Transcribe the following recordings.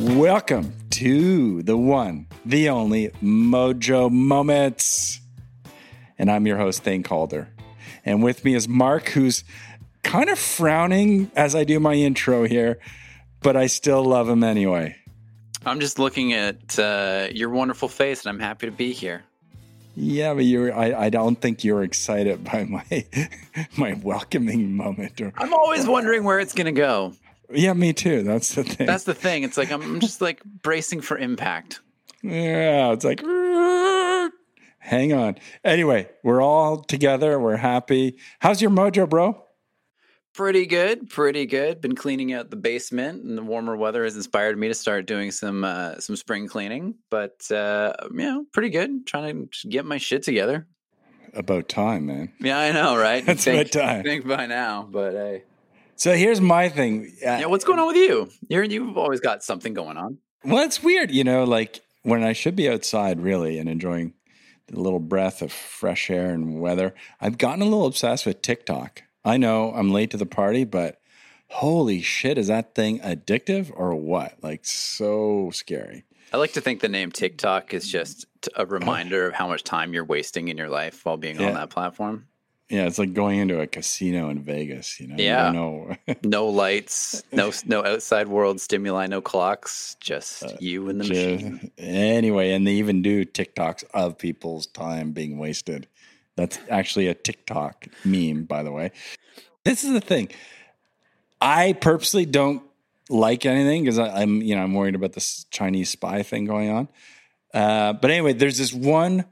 Welcome to the one, the only Mojo Moments. And I'm your host, Thane Calder. And with me is Mark, who's kind of frowning as I do my intro here, but I still love him anyway. I'm just looking at uh, your wonderful face, and I'm happy to be here. Yeah, but you're I, I don't think you're excited by my my welcoming moment or I'm always wondering where it's gonna go. Yeah, me too. That's the thing. That's the thing. It's like I'm just like bracing for impact. Yeah, it's like hang on. Anyway, we're all together. We're happy. How's your mojo, bro? Pretty good, pretty good. Been cleaning out the basement, and the warmer weather has inspired me to start doing some uh, some spring cleaning. But uh, yeah, pretty good. Trying to get my shit together. About time, man. Yeah, I know, right? That's think, about time. Think by now, but hey. So here's my thing. Uh, Yeah, what's going on with you? You're you've always got something going on. Well, it's weird, you know, like when I should be outside really and enjoying the little breath of fresh air and weather, I've gotten a little obsessed with TikTok. I know I'm late to the party, but holy shit, is that thing addictive or what? Like so scary. I like to think the name TikTok is just a reminder of how much time you're wasting in your life while being Yeah. on that platform. Yeah, it's like going into a casino in Vegas, you know. Yeah. don't. No lights, no no outside world stimuli, no clocks, just you and the machine. Anyway, and they even do TikToks of people's time being wasted. That's actually a TikTok meme, by the way. This is the thing. I purposely don't like anything because I'm, you know, I'm worried about this Chinese spy thing going on. Uh, but anyway, there's this one.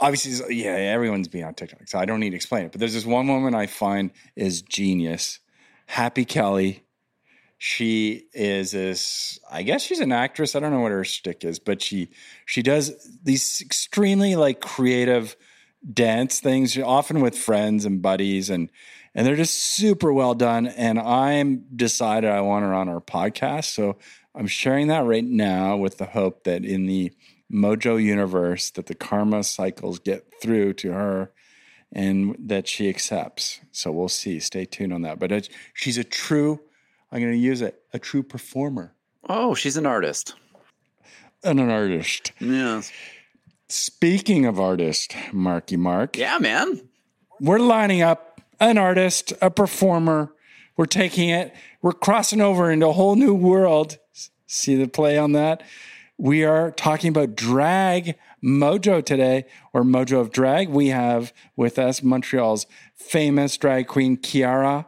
Obviously, yeah, everyone's being on TikTok, so I don't need to explain it. But there's this one woman I find is genius. Happy Kelly, she is this i guess she's an actress i don't know what her stick is but she she does these extremely like creative dance things often with friends and buddies and and they're just super well done and i'm decided i want her on our podcast so i'm sharing that right now with the hope that in the mojo universe that the karma cycles get through to her and that she accepts so we'll see stay tuned on that but she's a true I'm going to use it. A true performer Oh, she's an artist. and an artist. Yes. Speaking of artist, Marky Mark, Yeah, man. we're lining up an artist, a performer. We're taking it. We're crossing over into a whole new world. See the play on that? We are talking about drag mojo today, or mojo of drag. We have with us Montreal's famous drag queen, Kiara.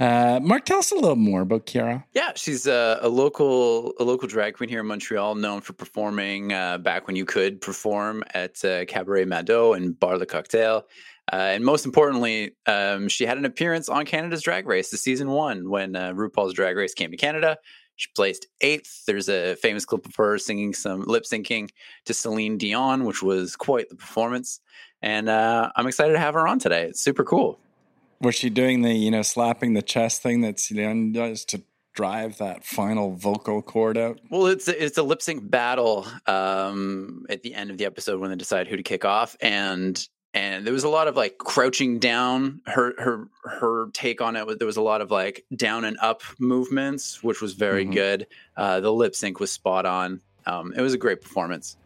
Uh, Mark, tell us a little more about Kiara. Yeah, she's a, a local a local drag queen here in Montreal, known for performing uh, back when you could perform at uh, Cabaret Mado and Bar Le Cocktail. Uh, and most importantly, um, she had an appearance on Canada's Drag Race, the season one, when uh, RuPaul's Drag Race came to Canada. She placed eighth. There's a famous clip of her singing some lip syncing to Celine Dion, which was quite the performance. And uh, I'm excited to have her on today. It's super cool. Was she doing the, you know, slapping the chest thing that Celine does to drive that final vocal cord out? Well, it's a, it's a lip sync battle um, at the end of the episode when they decide who to kick off, and and there was a lot of like crouching down. Her her her take on it was there was a lot of like down and up movements, which was very Mhm. good. Uh, the lip sync was spot on. Um, it was a great performance.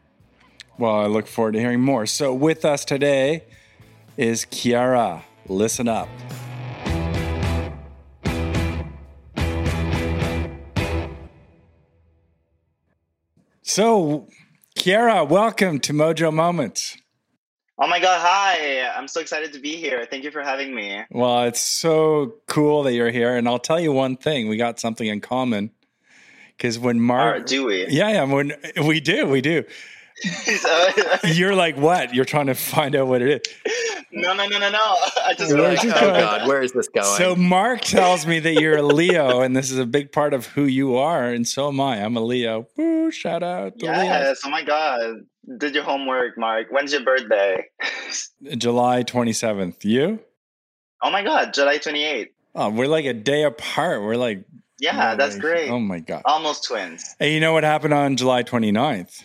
Well, I look forward to hearing more. So, with us today is Kiara. Listen up. So, Kiara, welcome to Mojo Moments. Oh my god, hi. I'm so excited to be here. Thank you for having me. Well, it's so cool that you're here. And I'll tell you one thing we got something in common. Because when Mark. Or do we? Yeah, yeah. When we do, we do. You're like, what? You're trying to find out what it is. no, no, no, no, no. I just Where's like, this Oh going? God, where is this going? So Mark tells me that you're a Leo, and this is a big part of who you are, and so am I. I'm a Leo. Woo! Shout out to Yes, oh my god. Did your homework, Mark. When's your birthday? July 27th. You? oh my god, July 28th. Oh, we're like a day apart. We're like, Yeah, that's great. Oh my god. Almost twins. Hey, you know what happened on July 29th?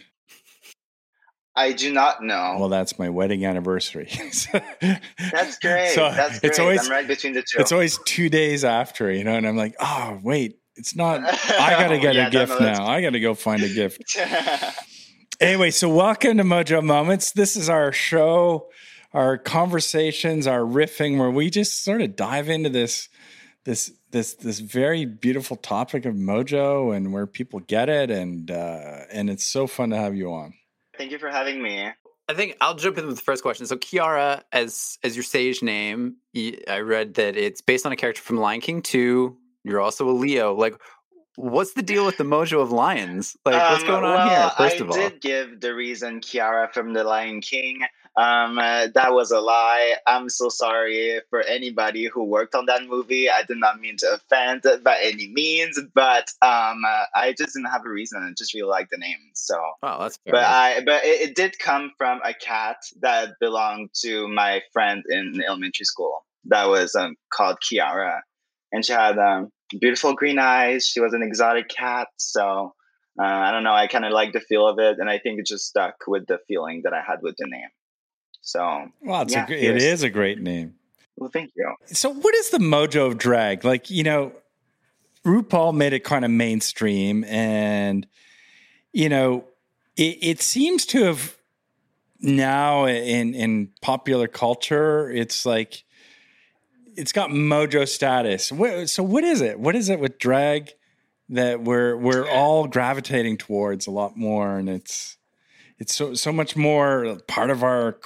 I do not know. Well, that's my wedding anniversary. that's great. So that's great. it's always I'm right between the two. it's always two days after, you know, and I'm like, oh wait, It's not. I gotta get Yeah, a gift now. I gotta go find a gift. Anyway, so welcome to Mojo Moments. This is our show, our conversations, our riffing, where we just sort of dive into this, this, this, this very beautiful topic of mojo and where people get it, and uh, and it's so fun to have you on. Thank you for having me. I think I'll jump in with the first question. So Kiara, as as your sage name, I read that it's based on a character from Lion King 2. You're also a Leo. Like, what's the deal with the mojo of lions? Like, what's Um, going on well, here? First I of all, I did give the reason Kiara from The Lion King. Um, uh, that was a lie. I'm so sorry for anybody who worked on that movie. I did not mean to offend by any means, but um, uh, I just didn't have a reason. I just really liked the name. So, wow, that's fair. but I but it, it did come from a cat that belonged to my friend in elementary school. That was um, called Kiara, and she had um, beautiful green eyes. She was an exotic cat, so uh, I don't know. I kind of like the feel of it, and I think it just stuck with the feeling that I had with the name. So, Well, it's Yeah, a, gr- it is a great name. well, thank you. So, what is the mojo of drag? Like, you know, RuPaul made it kind of mainstream, and you know, it, it seems to have now in in popular culture, it's like it's got mojo status. So, what is it? What is it with drag that we're we're all gravitating towards a lot more, and it's it's so so much more part of our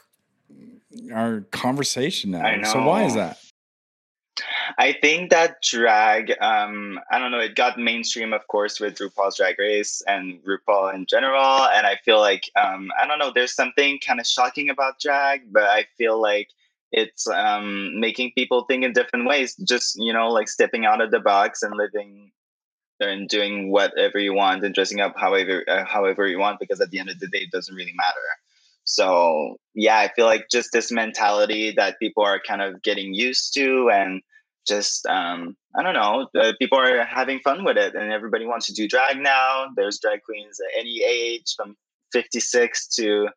our conversation now. So, why is that? I think that drag, um, I don't know, it got mainstream, of course, with RuPaul's Drag Race and RuPaul in general. And I feel like, um, I don't know, there's something kind of shocking about drag, but I feel like it's um, making people think in different ways. Just, you know, like stepping out of the box and living and doing whatever you want and dressing up however, uh, however you want, because at the end of the day, it doesn't really matter. So, yeah, I feel like just this mentality that people are kind of getting used to and just um, I don't know. Uh, people are having fun with it, and everybody wants to do drag now. There's drag queens at any age, from 56 to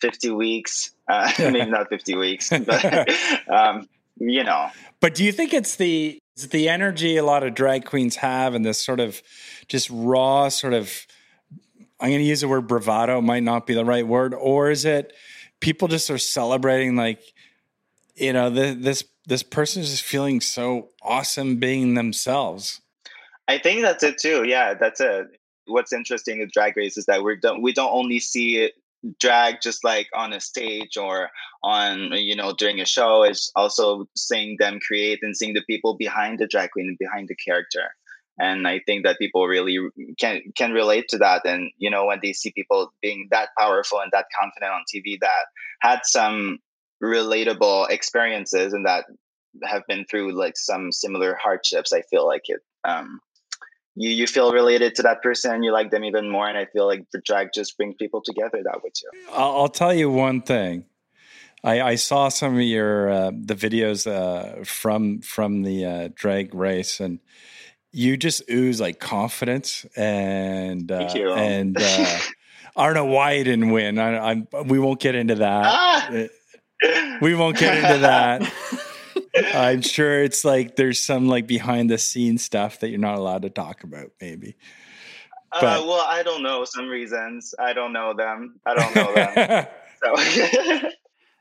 50 weeks. Uh, maybe not 50 weeks, but um, you know. But do you think it's the is it the energy a lot of drag queens have and this sort of just raw sort of I'm going to use the word bravado might not be the right word or is it people just are celebrating like you know the, this this person is just feeling so awesome being themselves. I think that's it too. Yeah, that's it. What's interesting with Drag Race is that we don't we don't only see it drag just like on a stage or on you know during a show. is also seeing them create and seeing the people behind the drag queen and behind the character. And I think that people really can can relate to that. And you know when they see people being that powerful and that confident on TV that had some relatable experiences and that have been through like some similar hardships, I feel like it um, you you feel related to that person, you like them even more, and I feel like the drag just brings people together that way too. I'll, I'll tell you one thing. I, I saw some of your uh, the videos uh, from from the uh, drag race, and you just ooze like confidence and uh, you. and uh, I don't know why you didn't win. I, I'm we won't get into that. Ah! We won't get into that. I'm sure it's like there's some like behind the scenes stuff that you're not allowed to talk about. Maybe. Uh, well, I don't know some reasons. I don't know them. I don't know them. So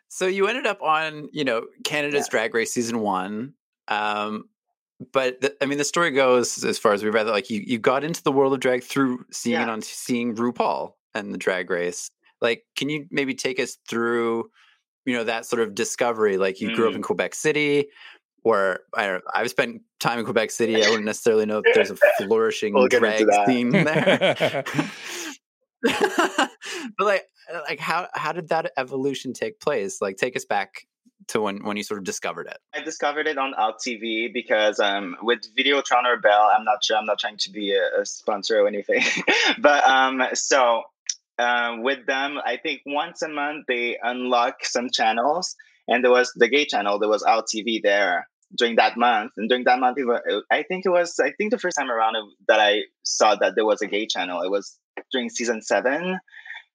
So you ended up on, you know, Canada's Drag Race season one. Um, but the, I mean, the story goes as far as we read that, like you, you got into the world of drag through seeing it on seeing RuPaul and the Drag Race. Like, can you maybe take us through, you know, that sort of discovery? Like, you grew up Mm. in Quebec City, where I I've spent time in Quebec City. I wouldn't necessarily know that there's a flourishing We'll drag scene there. but like like how how did that evolution take place like take us back to when when you sort of discovered it I discovered it on Out TV because um, with Videotron or Bell, I'm not sure. I'm not trying to be a, a sponsor or anything, but um, so uh, with them, I think once a month they unlock some channels, and there was the gay channel. There was Out TV there during that month, and during that month, I think it was. I think the first time around that I saw that there was a gay channel, it was during season seven.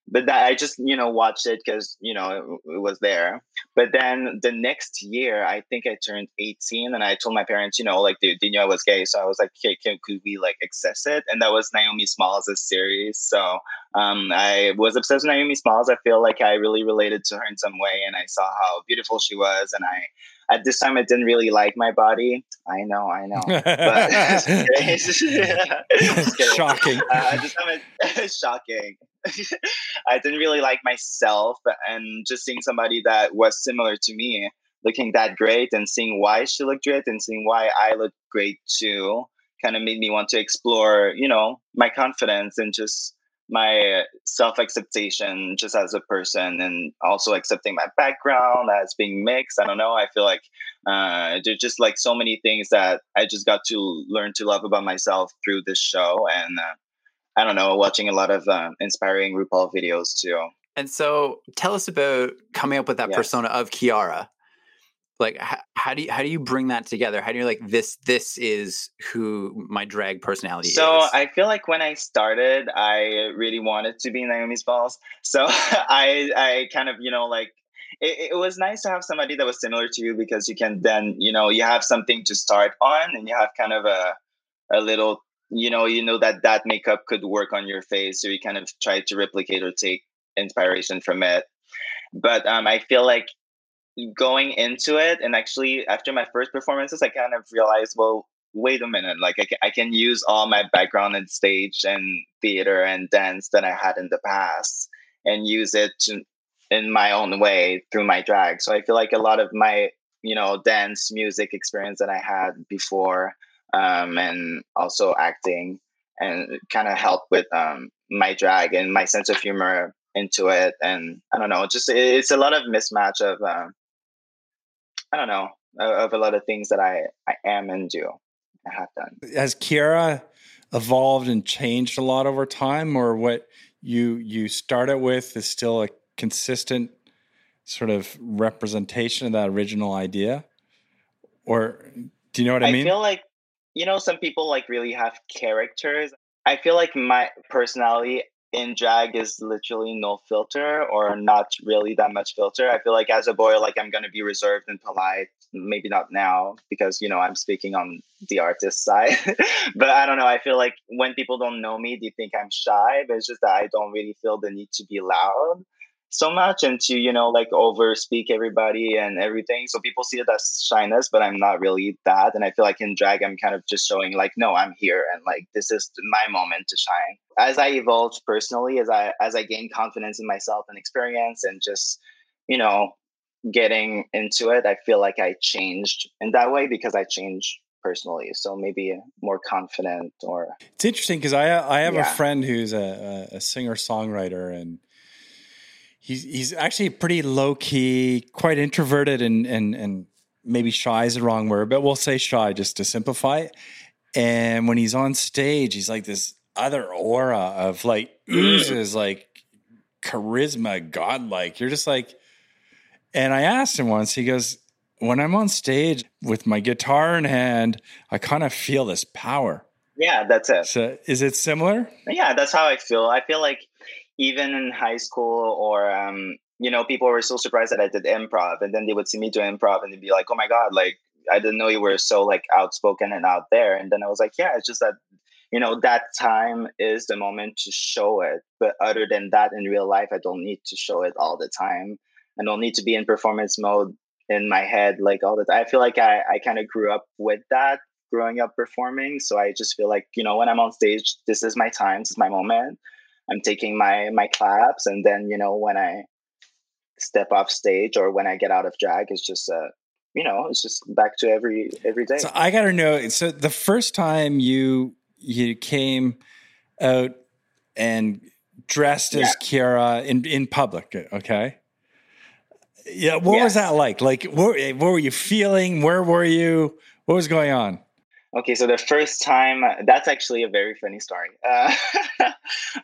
But that I just you know watched it because you know it, it, was there. But then the next year, I think I turned eighteen, and I told my parents, you know, like they, they knew I was gay, so I was like, okay, can, could we like access it? And that was Naomi Smalls' series. So um, I was obsessed with Naomi Smalls. I feel like I really related to her in some way, and I saw how beautiful she was, and I at this time I didn't really like my body. I know, I know. But, shocking. Uh, time, shocking. I didn't really like myself, and just seeing somebody that was similar to me looking that great, and seeing why she looked great, and seeing why I looked great too, kind of made me want to explore, you know, my confidence and just my self acceptation just as a person and also accepting my background as being mixed. I don't know. I feel like uh, there's just like so many things that I just got to learn to love about myself through this show. And uh, I don't know, watching a lot of uh, inspiring RuPaul videos too. And so tell us about coming up with that yes. persona of Kiara like how, how, do you how do you bring that together? How do you like this this is who my drag personality so is? So i feel like when i started i really wanted to be Naomi Smalls. So i i kind of you know like it, it, was nice to have somebody that was similar to you because you can then you know you have something to start on and you have kind of a a little you know you know that that makeup could work on your face so you kind of try to replicate or take inspiration from it. But um, i feel like going into it and actually after my first performances i kind of realized well wait a minute like I can, I can use all my background in stage and theater and dance that i had in the past and use it to, in my own way through my drag. So i feel like a lot of my you know dance music experience that i had before um, and also acting and kind of help with um, my drag and my sense of humor into it. And i don't know just it's a lot of mismatch of uh, I don't know of a lot of things that I I am and do I have done. Has Kiara evolved and changed a lot over time, or what you you started with is still a consistent sort of representation of that original idea? Or do you know what I, I mean? I feel like you know some people like really have characters. I feel like my personality in drag is literally no filter or not really that much filter. I feel like as a boy, like I'm gonna be reserved and polite. Maybe not now because you know I'm speaking on the artist side. but I don't know. I feel like when people don't know me, they think I'm shy. But it's just that I don't really feel the need to be loud so much and to you know like over speak everybody and everything. So people see it as shyness but i'm not really that. And i feel like in drag i'm kind of just showing like no i'm here and like this is my moment to shine. As i evolved personally as i as i gained confidence in myself and experience and just you know getting into it i feel like i changed in that way because i changed personally. So maybe more confident or it's interesting because i i have yeah. a friend who's a, a singer songwriter and he's he's actually pretty low key, quite introverted, and and and maybe shy is the wrong word, but we'll say shy just to simplify it. And when he's on stage, he's like this other aura of like oozes like charisma, godlike. You're just like, and I asked him once. He goes, "When I'm on stage with my guitar in hand, I kind of feel this power." Yeah, that's it. So, is it similar? Yeah, that's how I feel. I feel like even in high school or um, you know people were so surprised that i did improv and then they would see me do improv and they'd be like oh my god like i didn't know you were so like outspoken and out there. And then i was like yeah it's just that you know that time is the moment to show it but other than that in real life i don't need to show it all the time. I don't need to be in performance mode in my head like all the time i feel like i, I kind of grew up with that growing up performing so i just feel like you know when i'm on stage this is my time this is my moment I'm taking my my claps, and then you know when I step off stage or when I get out of drag, it's just uh, you know it's just back to every every day. So I got to know. So the first time you you came out and dressed as yeah. Kiara in in public, okay? Yeah, what yes. was that like? Like, what, what were you feeling? Where were you? What was going on? Okay, so the first time, that's actually a very funny story. Uh,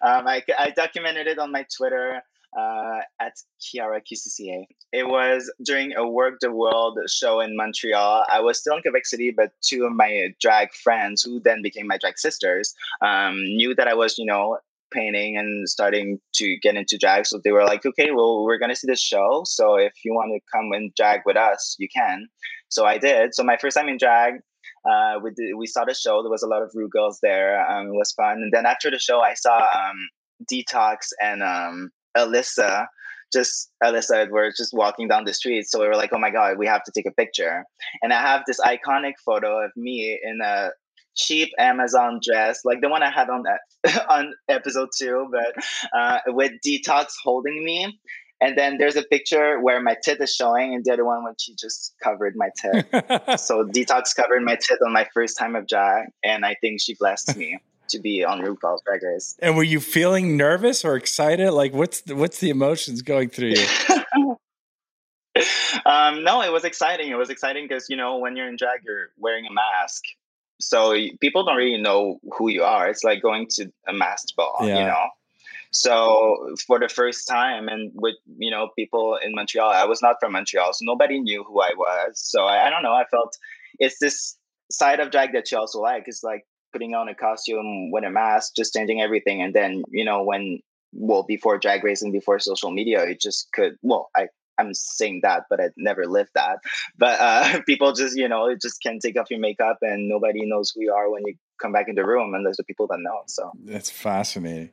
um, I, I, documented it on my Twitter uh, at Kiara QCCA. It was during a Werq the World show in Montreal. I was still in Quebec City, but two of my drag friends, who then became my drag sisters, um, knew that I was, you know, painting and starting to get into drag. So they were like, okay, well, we're gonna see this show. So if you want to come and drag with us, you can. So I did. So my first time in drag, uh, we did, we saw the show. There was a lot of Ru girls there. Um, it was fun. And then after the show, I saw um, Detox and um, Alyssa just Alyssa Edwards just walking down the street. So we were like, oh my God, we have to take a picture. And I have this iconic photo of me in a cheap Amazon dress, like the one I had on that on episode two, but uh, with Detox holding me. And then there's a picture where my tit is showing, and the other one when she just covered my tit. so Detox covered my tit on my first time of drag, and I think she blessed me to be on RuPaul's Drag Race. And were you feeling nervous or excited? Like, what's the, what's the emotions going through you? um, no, it was exciting. It was exciting because you know when you're in drag, you're wearing a mask, so people don't really know who you are. It's like going to a masked ball, yeah. you know. So for the first time, and with you know people in Montreal, I was not from Montreal, so nobody knew who I was. So I, I don't know. I felt it's this side of drag that you also like. It's like putting on a costume with a mask, just changing everything. And then, you know, when, well, before drag racing, before social media, it just could, well, I, I'm saying that, but I never lived that. But uh, people just, you know, just can take off your makeup and nobody knows who you are when you come back in the room. And there's the people that know. So that's fascinating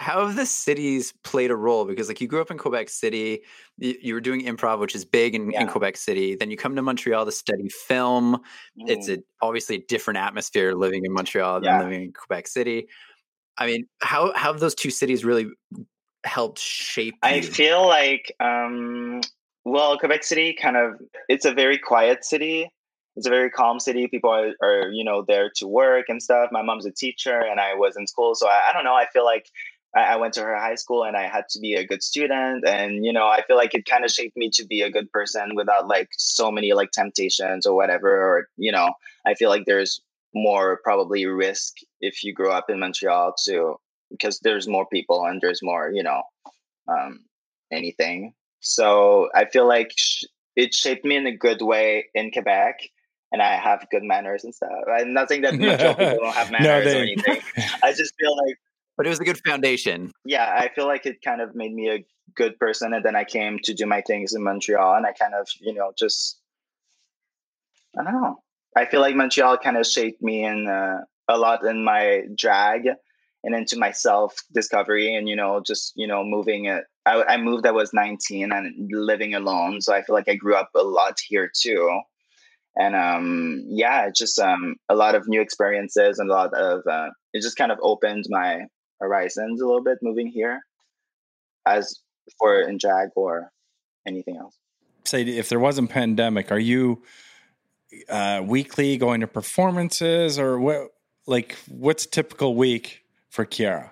how have the cities played a role? Because like you grew up in Quebec City, you, you were doing improv, which is big in, yeah. in, Quebec City. Then you come to Montreal to study film. Mm. It's a, obviously a different atmosphere living in Montreal yeah. than living in Quebec City. I mean, how, how have those two cities really helped shape? You? I feel like, um, well, Quebec City kind of it's a very quiet city. It's a very calm city. People are, are, you know, there to work and stuff. My mom's a teacher, and I was in school, so I, I don't know. I feel like I, went to her high school and I had to be a good student. And, you know, I feel like it kind of shaped me to be a good person without like so many like temptations or whatever. Or, you know, I feel like there's more probably risk if you grow up in Montreal too, because there's more people and there's more, you know, um, anything. So I feel like sh- it shaped me in a good way in Quebec and I have good manners and stuff. I'm not saying that Montreal people don't have manners no, or anything. I just feel like but it was a good foundation. Yeah, I feel like it kind of made me a good person, and then I came to do my things in Montreal, and I kind of, you know, just I don't know. I feel like Montreal kind of shaped me in uh, a lot in my drag and into my self discovery, and you know, just you know, moving it. I, I moved. I was 19 and living alone, so I feel like I grew up a lot here too and um yeah just um a lot of new experiences and a lot of uh, it just kind of opened my horizons a little bit moving here as for in drag or anything else. Say if there wasn't pandemic are you uh, weekly going to performances or what like what's typical week for kiara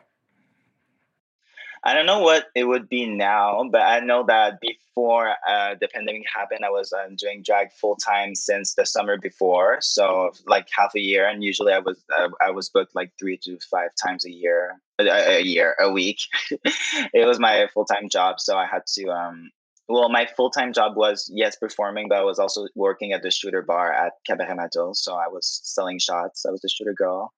I don't know what it would be now, but I know that before uh, the pandemic happened, I was um, doing drag full time since the summer before, so like half a year. And usually, I was uh, I was booked like three to five times a year, a, a year, a week. it was my full time job, so I had to. Um, well, my full time job was yes performing, but I was also working at the shooter bar at Cabaret Mado, so I was selling shots. I was the shooter girl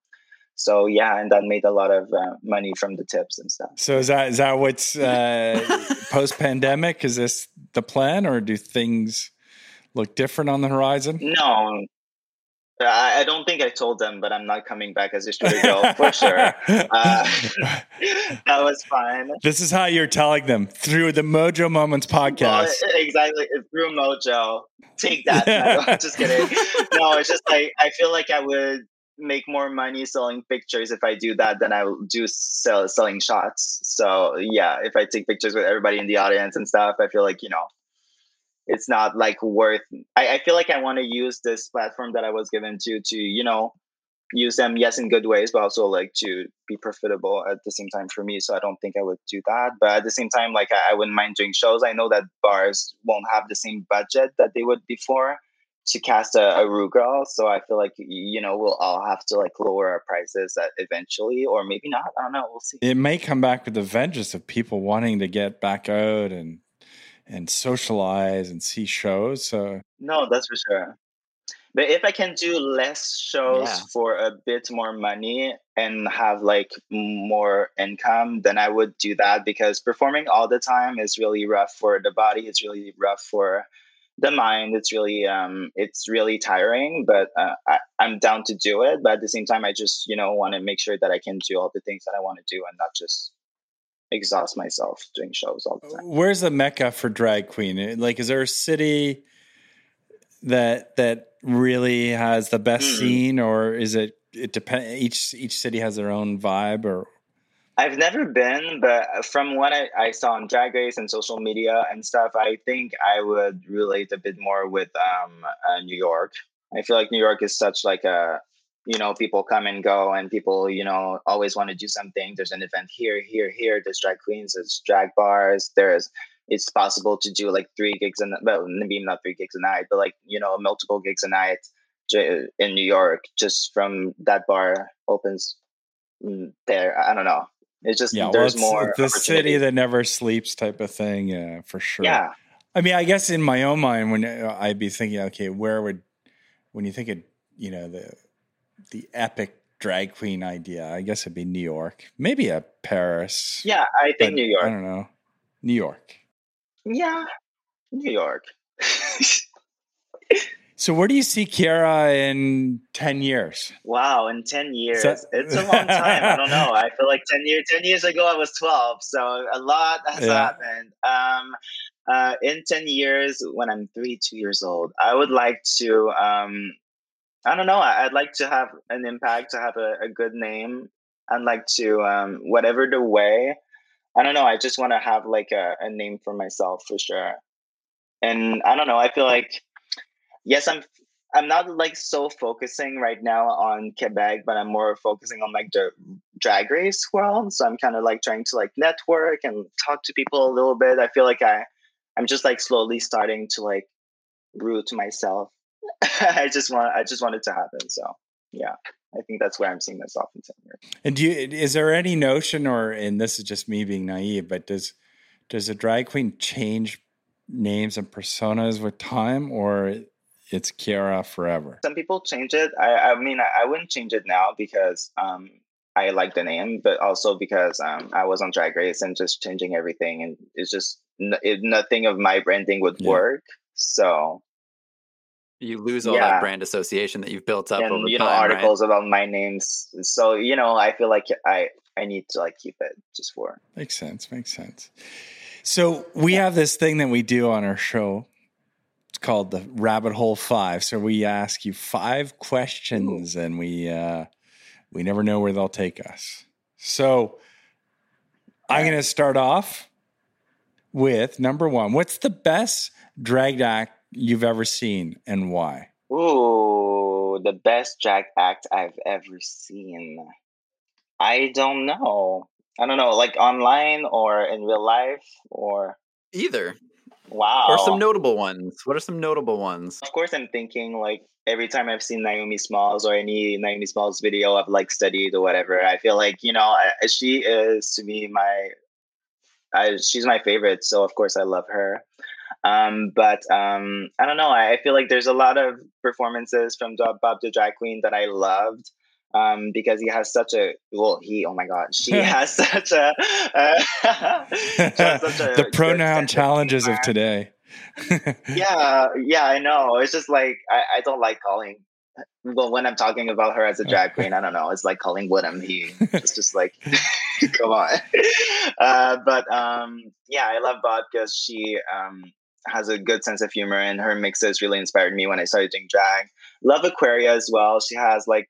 so yeah and that made a lot of uh, money from the tips and stuff so is that is that what's uh, post pandemic is this the plan or do things look different on the horizon no I, don't think I told them, but I'm not coming back as a shooter girl for sure. Uh, that was fine. This is how you're telling them through the Mojo Moments podcast. Well, exactly through Mojo. Take that. just kidding. No, it's just like I feel like I would make more money selling pictures if I do that than I will do sell selling shots. So yeah, if I take pictures with everybody in the audience and stuff, I feel like you know, it's not like worth. I, I feel like I want to use this platform that I was given to to you know use them yes in good ways but also like to be profitable at the same time for me so i don't think i would do that but at the same time like i, I wouldn't mind doing shows i know that bars won't have the same budget that they would before to cast a, a Ru girl. So I feel like you know we'll all have to like lower our prices uh, eventually, or maybe not. I don't know. We'll see. It may come back with the vengeance of people wanting to get back out and and socialize and see shows. So no, that's for sure. but if I can do less shows Yeah. for a bit more money and have like more income, then I would do that because performing all the time is really rough for the body. It's really rough for the mind. It's really um it's really tiring. But uh, I, I'm down to do it. But at the same time, I just you know want to make sure that I can do all the things that I want to do and not just exhaust myself doing shows all the time. Where's the mecca for drag queen? Like, is there a city that that really has the best Mm. scene, or is it? It depends Each each city has their own vibe, or I've never been, but from what I, I saw on Drag Race and social media and stuff, I think I would relate a bit more with um, uh, New York. I feel like New York is such like a, you know, people come and go, and people, you know, always want to do something. There's an event here, here, here. There's drag queens. There's drag bars. There's it's possible to do like three gigs and well, maybe not three gigs a night, but like you know, multiple gigs a night in New York just from that bar opens mm, there. I don't know. It's just yeah, well, there's it's more the city that never sleeps type of thing. Yeah, for sure. Yeah, I mean, I guess in my own mind, when uh, I'd be thinking, okay, where would when you think of you know the the epic drag queen idea? I guess it'd be New York, maybe a Paris. yeah. I think New York. I don't know, New York. Yeah, New York. So where do you see Kiara in ten years? wow, in ten years, So- it's a long time. I don't know. I feel like ten years. Ten years ago, I was twelve, so a lot has Yeah. happened. Um, uh, in ten years, when I'm thirty-two years old, I would like to. Um, I don't know. I, I'd like to have an impact, to have a, a good name. I'd like to, um, whatever the way. I don't know. I just want to have like a, a name for myself for sure. And I don't know. I feel like, yes, I'm. I'm not like so focusing right now on Quebec, but I'm more focusing on like the drag race world. So I'm kind of like trying to like network and talk to people a little bit. I feel like I, I'm just like slowly starting to like root myself. I just want, I just want it to happen. So yeah, I think that's where I'm seeing myself in ten years. And do you, is there any notion, or and this is just me being naive, but does does a drag queen change names and personas with time, or it's Kiara forever? Some people change it. I, I mean, I, I wouldn't change it now because um, I like the name, but also because um, I was on Drag Race and just changing everything, and it's just n- it, nothing of my branding would Yeah. work. So You lose all Yeah. that brand association that you've built up over and you know time, right? articles about my names. So you know, I feel like I I need to like keep it just for Makes sense. Makes sense. So we have this thing that we do on our show. It's called the Rabbit Hole Five. So we ask you five questions, and we uh, we never know where they'll take us. So I'm going to start off with number one. What's the best drag act you've ever seen, and why? ooh the best drag act I've ever seen. I don't know. I don't know, like online or in real life or Either. Wow. Or some notable ones. What are some notable ones? of course, I'm thinking like every time I've seen Naomi Smalls or any Naomi Smalls video I've like studied or whatever, I feel like you know I, she is to me my, I, she's my favorite. So of course I love her. Um, but um, I don't know. I, I feel like there's a lot of performances from Bob Bob the Drag Queen that I loved. Um, because he has such a well, he oh my god, she has such a uh, has such a the pronoun sense of challenges of today. yeah, yeah, I know. It's just like I, I don't like calling. Well, when I'm talking about her as a drag queen, I don't know. It's like calling Woodham he. It's just like, come on. Uh, but um, yeah, I love Bob because she um, has a good sense of humor, and her mixes really inspired me when I started doing drag. Love Aquaria as well. She has like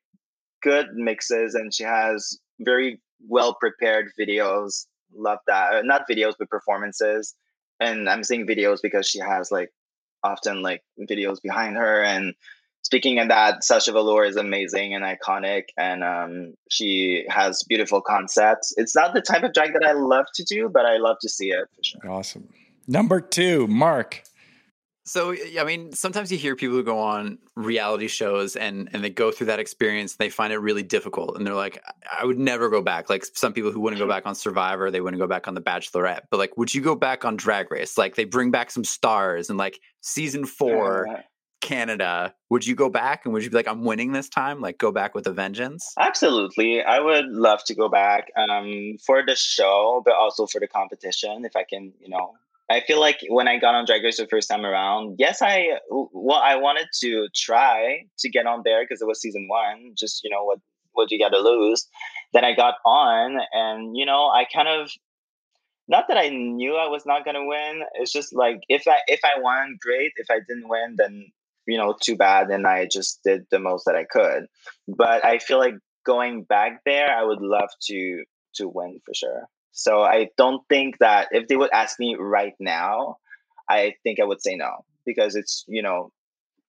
good mixes, and she has very well prepared videos. Love that. Uh, Not videos, but performances and I'm seeing videos because she has like often like videos behind her. And speaking of that, Sasha Velour is amazing and iconic, and um, she has beautiful concepts. It's not the type of drag that I love to do, but I love to see it for sure. Awesome. Number two, Mark. So I mean, sometimes you hear people who go on reality shows and and they go through that experience, and they find it really difficult, and they're like, "I would never go back." Like some people who wouldn't go back on Survivor, they wouldn't go back on The Bachelorette. But like, would you go back on Drag Race? Like they bring back some stars, and like season four, Uh, Canada, would you go back and would you be like, I'm winning this time? Like, go back with a vengeance? Absolutely. I would love to go back um, for the show, but also for the competition if I can, you know. I feel like when I got on Drag Race the first time around, yes, I well, I wanted to try to get on there because it was season one. Just you know what what you got to lose. Then I got on, and you know I kind of not that I knew I was not gonna win. It's just like if I if I won, great. If I didn't win, then you know, too bad. And I just did the most that I could. But I feel like going back there, I would love to to win for sure. So I don't think that if they would ask me right now, I think I would say no because it's you know,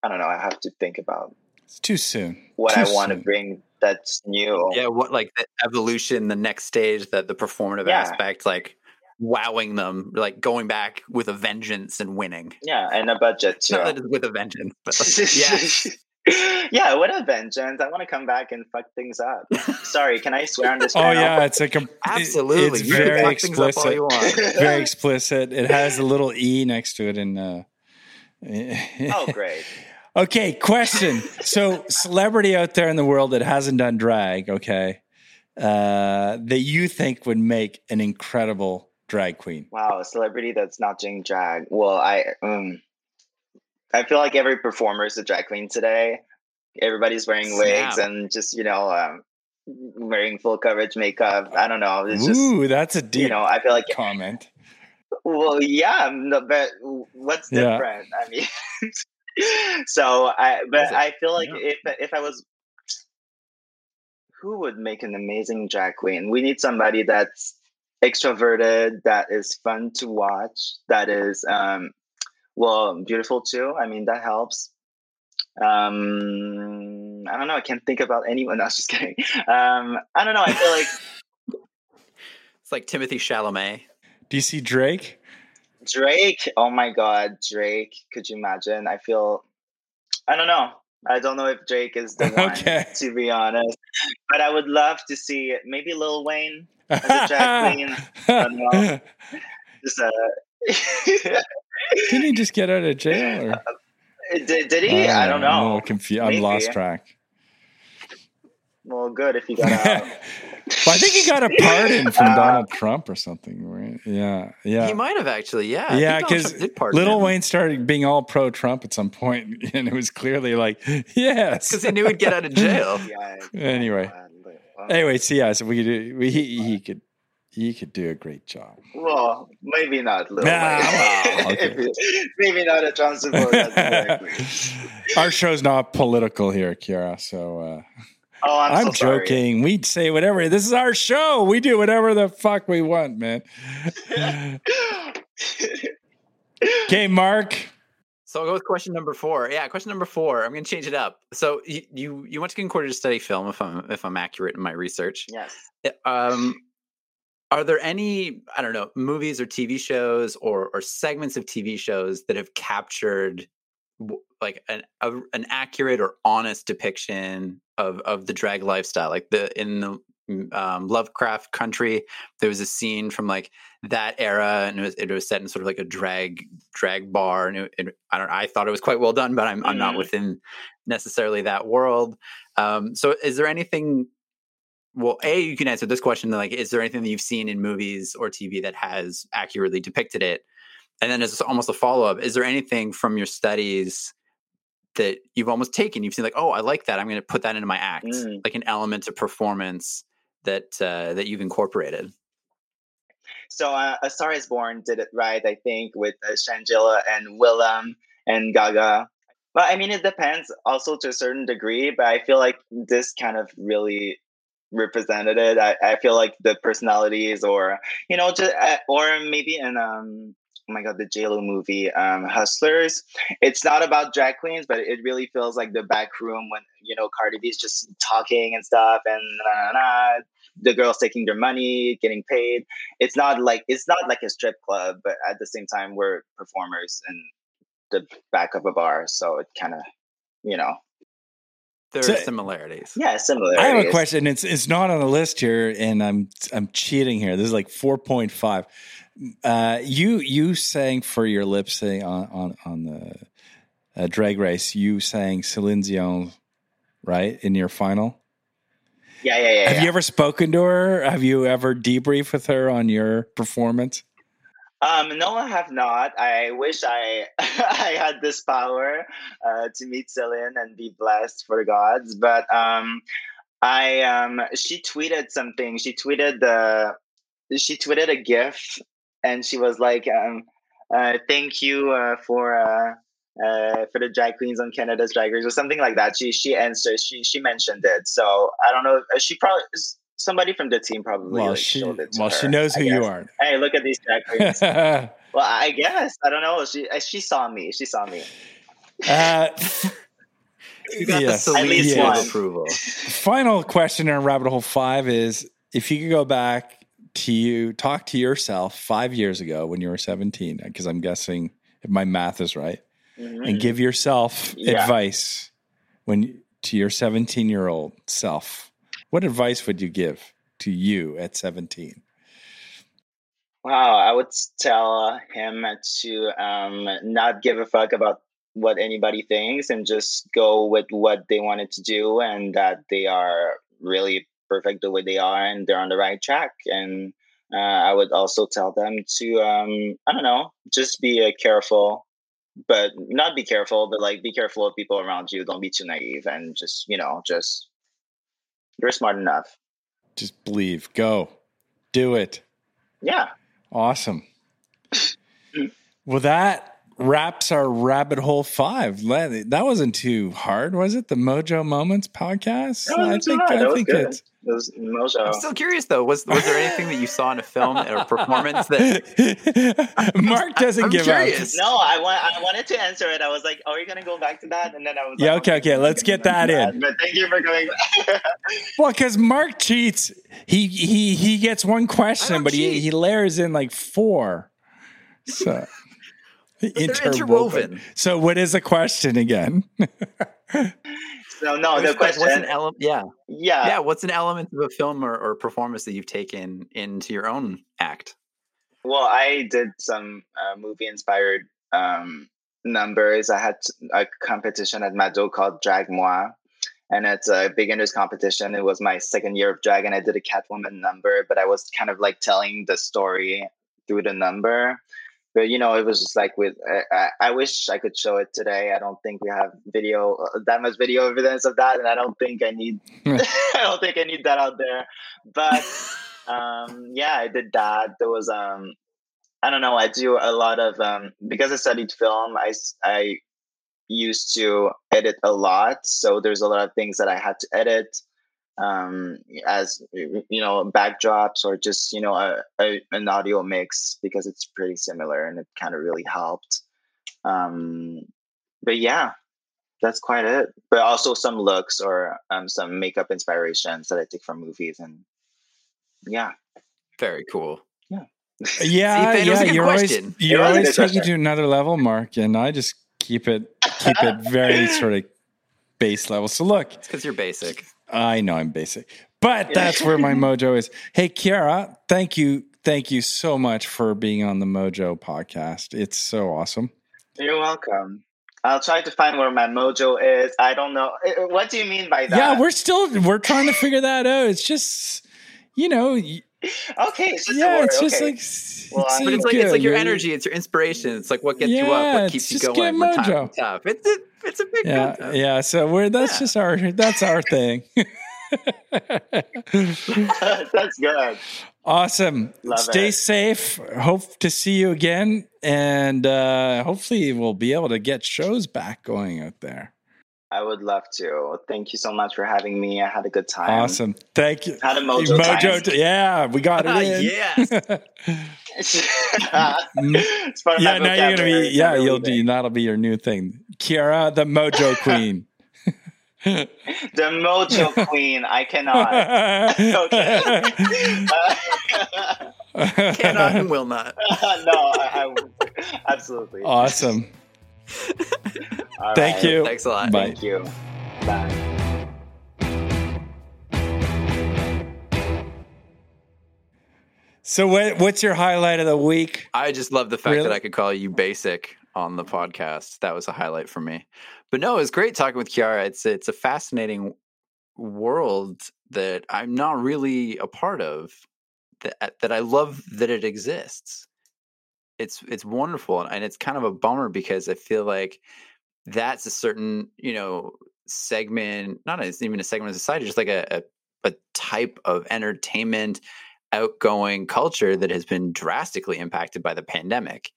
I don't know. I have to think about. It's too soon. What too I want to bring that's new. Yeah, what like the evolution, the next stage, that the performative Yeah. aspect, like wowing them, like going back with a vengeance and winning. Yeah, and a budget too. Not that it's with a vengeance, but like, yeah. yeah, what a vengeance! I want to come back and fuck things up. Sorry, can I swear on this? Oh yeah, it's like a Absolutely. It's You very fuck things up all explicit. you want. Very explicit. It has a little e next to it, and uh, oh great. Okay, question. So, celebrity out there in the world that hasn't done drag, okay, uh, that you think would make an incredible drag queen? Wow, a celebrity that's not doing drag. Well, I um, I feel like every performer is a drag queen today. Everybody's wearing wigs Snap. and just you know um, wearing full coverage makeup. I don't know. It's just Ooh, that's a deep you know. I feel like comment. well, yeah, no, but what's Yeah. different? I mean, so I but? I feel like Yeah. if if I was who would make an amazing drag queen? We need somebody that's extroverted, that is fun to watch, that is um well beautiful too. I mean that helps. Um I don't know, I can't think about anyone else just kidding. Um I don't know, I feel like It's like Timothée Chalamet. Do you see Drake? Drake, oh my god, Drake, could you imagine? I feel I don't know. I don't know if Drake is the one Okay. to be honest. But I would love to see maybe Lil Wayne as a drag queen. don't know. Just uh Didn't he just get out of jail? Or? did, did he? I don't I'm a know. confused. I'm lost track. Well, good if he got out. Well, I think he got a pardon from Uh, Donald Trump or something, right? Yeah, yeah. He might have actually, yeah. Yeah, because Trump did pardon Little him. Wayne started being all pro Trump at some point, and it was clearly like, yes. because he knew he'd get out of jail. Yeah. Anyway. God, but- well, Anyway, so yeah, so we could do, we, he, he could he could do a great job. Well, maybe not Lil Nah, Wayne. well, okay. maybe not a Johnson vote. as a. Our show's not political here, Kiara. So uh, Oh, I'm, I'm, so sorry. joking. We'd say whatever. This is our show. We do whatever the fuck we want, man. Okay, Mark. So I'll go with question number four. Yeah, question number four. I'm going to change it up. So you you, you went to Concordia to study film, if I'm if I'm accurate in my research. yes. Um, are there any I don't know movies or TV shows or or segments of TV shows that have captured like an a, an accurate or honest depiction of of the drag lifestyle? Like the in the um, Lovecraft Country, there was a scene from like that era, and it was it was set in sort of like a drag drag bar, and it, it, I don't I thought it was quite well done, but I'm I'm not Mhm. within necessarily that world. Um, so is there anything well, A, you can answer this question like, is there anything that you've seen in movies or TV that has accurately depicted it? And then as almost a follow up, is there anything from your studies that you've almost taken? You've seen like, oh, I like that. I'm going to put that into my act, Mm. like an element of performance that uh, that you've incorporated. So uh, A Star Is Born did it right, I think, with uh, Shangela and Willam and Gaga. But I mean, it depends also to a certain degree. But I feel like this kind of really represented it. I, I feel like the personalities, or you know, just uh, or maybe in um. Oh my god, the JLo movie, um, Hustlers. It's not about drag queens, but it really feels like the back room when you know Cardi B's just talking and stuff, and na, na, na, the girls taking their money, getting paid it's not like it's not like a strip club, but at the same time we're performers in the back of a bar, so it kind of you know There So- are similarities. yeah similar. I have a question. It's it's not on the list here, and I'm I'm cheating here. This is like four point five. Uh, you you sang for your lip sync on on on the uh, Drag Race, you sang Celine Dion, right, in your final. Yeah, yeah, yeah. Have yeah. you ever spoken to her? Have you ever debriefed with her on your performance? Um, no, I have not. I wish I I had this power uh, to meet Celine and be blessed for the gods. But um, I um, she tweeted something. She tweeted the she tweeted a GIF, and she was like, um, uh, "Thank you uh, for." Uh, uh, for the drag queens on Canada's Drag Race or something like that. She she answered. She she mentioned it. So I don't know. uh, She probably somebody from the team probably Well, like, she showed it to well her, she knows I who you are. Hey, look at these drag queens. well, I guess I don't know. She uh, she saw me. She saw me. uh, You got Yes. the At least Celine one. approval. final question in rabbit hole five is if you could go back to you talk to yourself five years ago when you were 17 because i'm guessing if my math is right Mhm. and give yourself Yeah. advice when to your 17 year old self what advice would you give to you at 17 Wow, I would tell him to um, not give a fuck about what anybody thinks and just go with what they wanted to do and that they are really perfect the way they are and they're on the right track. And uh, I would also tell them to, um, I don't know, just be uh, careful, but not be careful, but like be careful of people around you. Don't be too naive and just, you know, just you're smart enough. just believe go do it Yeah. Awesome. Well, that wraps our rabbit hole five. That wasn't too hard, was it? The Mojo Moments podcast. That wasn't I too think hard. I That was think good. it's. It was Mojo. I'm still curious though. Was was there anything that you saw in a film or performance that Mark doesn't I'm give curious. No, I want. I wanted to answer it. I was like, oh, "Are we gonna go back to that?" And then I was Yeah, like, okay, okay, let's get that in. But thank you for going. back. Well, because Mark cheats. He he he gets one question, don't but he, he layers in like four. So they're interwoven? So, what is the question again? so no, the What's- question. What's an element? Yeah, yeah, yeah. What's an element of a film or, or performance that you've taken into your own act? Well, I did some uh, movie inspired um, numbers. I had a competition at Mado called Drag Moi, and it's a beginners competition. It was my second year of drag, and I did a Catwoman number, but I was kind of like telling the story through the number. But you know, it was just like with. I, I, wish I could show it today. I don't think we have video uh, that much video evidence of that, and I don't think I need. I don't think I need that out there. But um yeah i did that there was um i don't know i do a lot of um because i studied film i i used to edit a lot so there's a lot of things that i had to edit um as you know backdrops or just you know a, a an audio mix because it's pretty similar and it kind of really helped um but yeah that's quite it but also some looks or um some makeup inspirations that i take from movies and yeah Very cool. Yeah, See, yeah, that was a good you're always you're It was a always taking to another level, Mark, and I just keep it keep it very sort of base level. So look, It's because you're basic. I know I'm basic, but that's where my mojo is. Hey, Kiara, thank you, thank you so much for being on the Mojo podcast. It's so awesome. You're welcome. I'll try to find where my mojo is. I don't know. Uh, What do you mean by that? Yeah, we're still we're trying to figure that out. It's just you know, okay. It's just a yeah, word. it's just okay. like Well, I- But it's like it's like your energy, it's your inspiration. It's like what gets you up, Yeah, what it's keeps you going get when times mojo. are tough. It's a it's a big Yeah, concept. yeah. So we're that's Yeah. just our that's our thing. That's good. awesome. Love Stay it. safe. Hope to see you again, and uh, hopefully we'll be able to get shows back going out there. I would love to. Thank you so much for having me. I had a good time. Awesome. Thank you. Had a mojo. time. t- yeah, we got it Ah, in. yes. it's part of yeah, now you're gonna be yeah, you'll do that'll be your new thing. Kiara, the Mojo Queen. the mojo queen. I cannot. okay. Cannot and will not. no, I, I absolutely. awesome. Thank right. you. Thanks a lot. Bye. Thank you. Bye. So what, what's your highlight of the week? I just love the fact Really? that I could call you basic on the podcast. That was a highlight for me. But no, it was great talking with Kiara. It's it's a fascinating world that I'm not really a part of. That that I love that it exists. It's it's wonderful, and it's kind of a bummer because I feel like that's a certain you know segment, not as even a segment of society, just like a, a a type of entertainment outgoing culture that has been drastically impacted by the pandemic.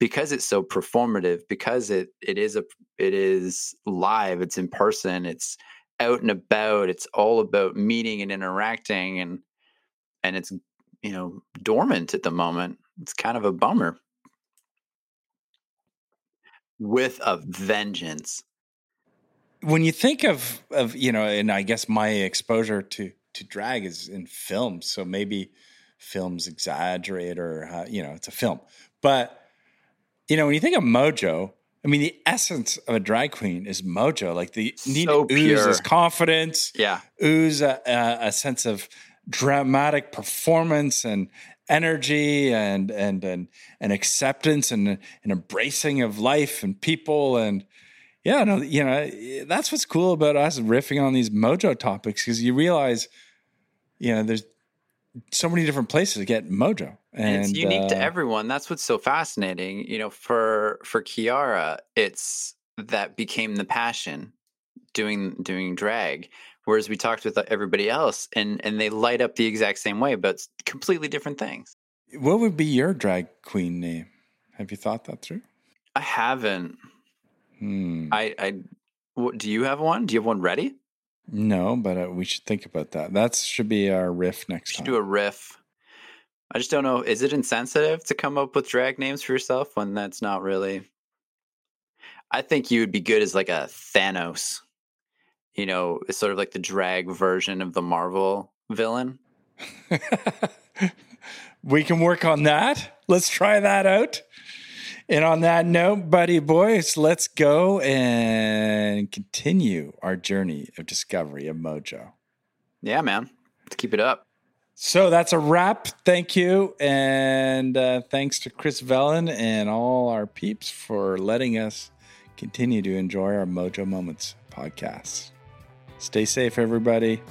Because it's so performative because it it is a it is live it's in person it's out and about it's all about meeting and interacting and and it's you know dormant at the moment it's kind of a bummer. With a vengeance. When you think of of you know and i guess my exposure to to drag is in films so maybe films exaggerate or uh, you know it's a film. But you know when you think of mojo i mean the essence of a drag queen is mojo like the need So to ooze is confidence yeah. ooze a, a, a sense of dramatic performance and energy and and and, and acceptance and an embracing of life and people and yeah no you know that's what's cool about us riffing on these mojo topics because you realize you know there's so many different places to get mojo and, and, it's unique to uh, everyone. That's what's so fascinating you know for for kiara it's that became the passion doing doing drag whereas we talked with everybody else and and they light up the exact same way but completely different things. What would be your drag queen name? Have you thought that through? I haven't. Hmm. i i what, do you have one? Do you have one ready? No but uh, we should think about that. That should be our riff we next should time. do a riff. I just don't know is it insensitive to come up with drag names for yourself when that's not really i think you would be good as like a thanos you know, it's sort of like the drag version of the Marvel villain. we can work on that. Let's try that out. And on that note, buddy boys, let's go and continue our journey of discovery of Mojo. Yeah, man. Let's keep it up. So that's a wrap. Thank you. And uh, thanks to Chris Vellon and all our peeps for letting us continue to enjoy our Mojo Moments podcast. Stay safe, everybody.